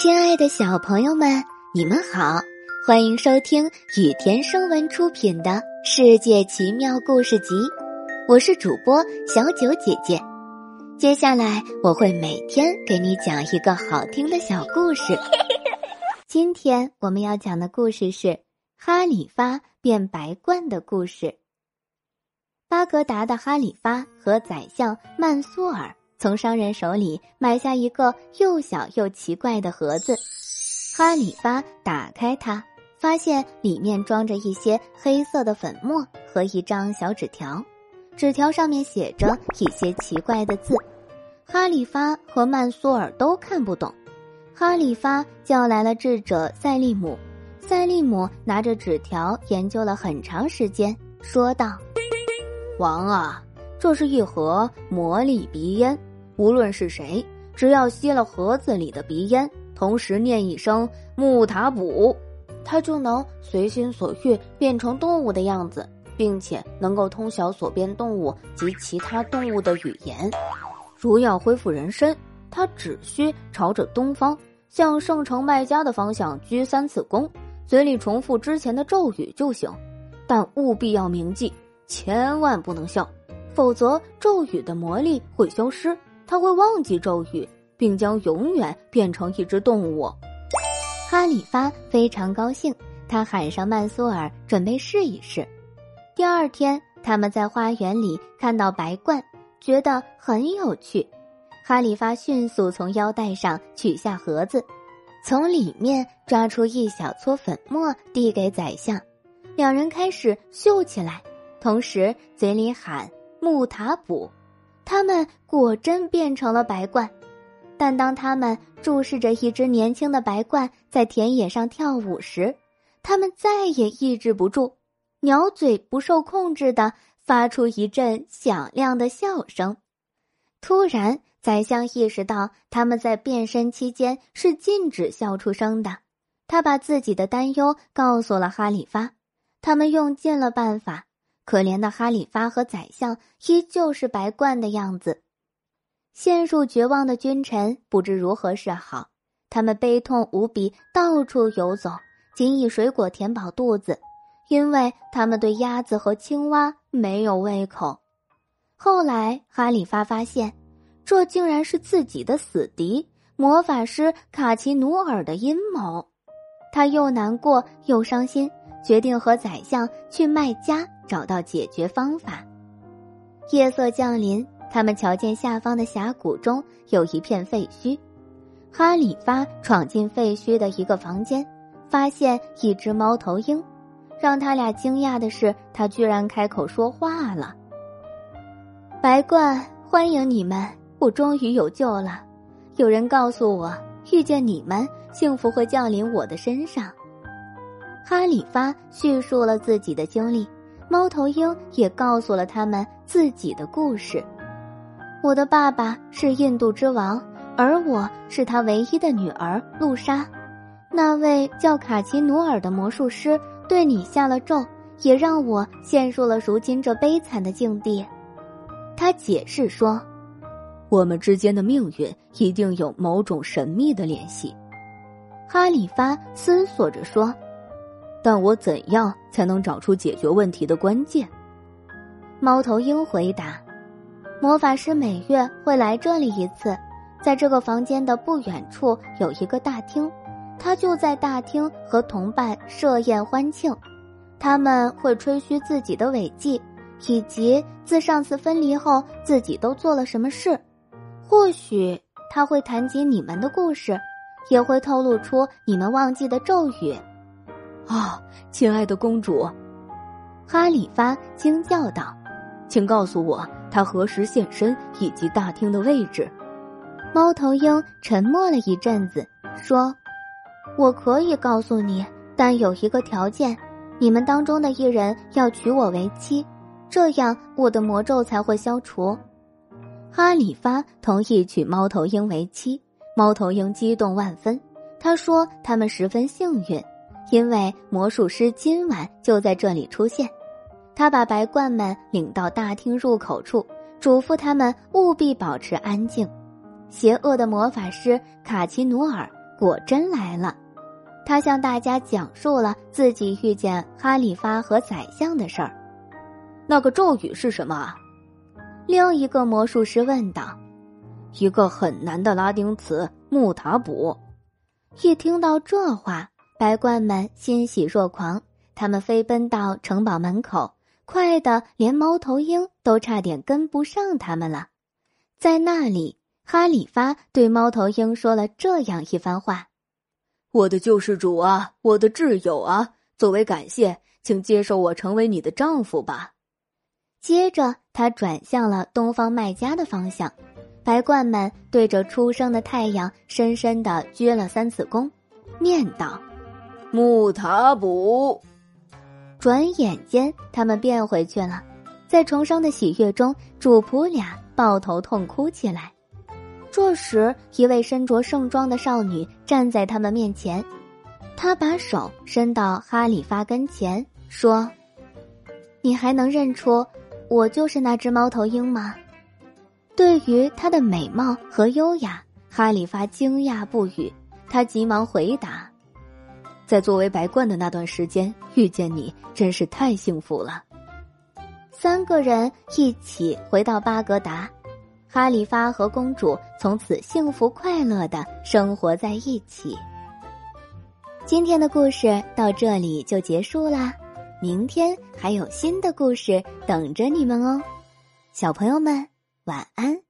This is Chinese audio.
亲爱的小朋友们，你们好，欢迎收听雨田声文出品的《世界奇妙故事集》，我是主播小九姐姐。接下来我会每天给你讲一个好听的小故事。今天我们要讲的故事是哈里发变白鹳的故事。巴格达的哈里发和宰相曼苏尔。从商人手里买下一个又小又奇怪的盒子，哈里发打开它，发现里面装着一些黑色的粉末和一张小纸条，纸条上面写着一些奇怪的字，哈里发和曼苏尔都看不懂。哈里发叫来了智者赛利姆，赛利姆拿着纸条研究了很长时间，说道：“王啊，这是一盒魔力鼻烟。”无论是谁，只要吸了盒子里的鼻烟，同时念一声“木塔卜”，他就能随心所欲变成动物的样子，并且能够通晓所变动物及其他动物的语言。如要恢复人身，他只需朝着东方，向圣城麦加的方向鞠三次躬，嘴里重复之前的咒语就行。但务必要铭记，千万不能笑，否则咒语的魔力会消失。他会忘记咒语，并将永远变成一只动物。哈里发非常高兴，他喊上曼苏尔，准备试一试。第二天，他们在花园里看到白鹳，觉得很有趣。哈里发迅速从腰带上取下盒子，从里面抓出一小撮粉末，递给宰相。两人开始嗅起来，同时嘴里喊“木塔卜”。他们果真变成了白鹳，但当他们注视着一只年轻的白鹳在田野上跳舞时，他们再也抑制不住，鸟嘴不受控制的发出一阵响亮的笑声。突然，宰相意识到他们在变身期间是禁止笑出声的，他把自己的担忧告诉了哈里发，他们用尽了办法。可怜的哈里发和宰相依旧是白鹳的样子，陷入绝望的君臣不知如何是好。他们悲痛无比，到处游走，仅以水果填饱肚子，因为他们对鸭子和青蛙没有胃口。后来，哈里发发现，这竟然是自己的死敌魔法师卡奇努尔的阴谋。他又难过又伤心。决定和宰相去麦家找到解决方法。夜色降临，他们瞧见下方的峡谷中有一片废墟。哈里发闯进废墟的一个房间，发现一只猫头鹰。让他俩惊讶的是，他居然开口说话了：“白鹳，欢迎你们！我终于有救了。有人告诉我，遇见你们，幸福会降临我的身上。”哈里发叙述了自己的经历，猫头鹰也告诉了他们自己的故事。我的爸爸是印度之王，而我是他唯一的女儿露莎。那位叫卡奇努尔的魔术师对你下了咒，也让我陷入了如今这悲惨的境地。他解释说：“我们之间的命运一定有某种神秘的联系。”哈里发思索着说。但我怎样才能找出解决问题的关键？猫头鹰回答：“魔法师每月会来这里一次，在这个房间的不远处有一个大厅，他就在大厅和同伴设宴欢庆。他们会吹嘘自己的伟绩，以及自上次分离后自己都做了什么事。或许他会谈及你们的故事，也会透露出你们忘记的咒语。”啊，亲爱的公主，哈里发惊叫道：“请告诉我他何时现身以及大厅的位置。”猫头鹰沉默了一阵子，说：“我可以告诉你，但有一个条件，你们当中的一人要娶我为妻，这样我的魔咒才会消除。”哈里发同意娶猫头鹰为妻，猫头鹰激动万分，他说：“他们十分幸运。”因为魔术师今晚就在这里出现，他把白鹳们领到大厅入口处，嘱咐他们务必保持安静。邪恶的魔法师卡奇努尔果真来了。他向大家讲述了自己遇见哈里发和宰相的事儿。那个咒语是什么？另一个魔术师问道。一个很难的拉丁词“木塔卜”。一听到这话，白鹳们欣喜若狂，他们飞奔到城堡门口，快的连猫头鹰都差点跟不上他们了。在那里，哈里发对猫头鹰说了这样一番话。我的救世主啊，我的挚友啊！作为感谢，请接受我成为你的丈夫吧。接着，他转向了东方麦加的方向。白鹳们对着初升的太阳深深的鞠了三次躬，念道：“木塔卜。”转眼间，他们变回去了。在重生的喜悦中，主仆俩抱头痛哭起来。这时，一位身着盛装的少女站在他们面前，她把手伸到哈里发跟前，说：“你还能认出我就是那只猫头鹰吗？”对于她的美貌和优雅，哈里发惊讶不语。他急忙回答：“在作为白鹳的那段时间，遇见你真是太幸福了。”三个人一起回到巴格达。哈里发和公主从此幸福快乐的生活在一起。今天的故事到这里就结束啦，明天还有新的故事等着你们哦，小朋友们晚安。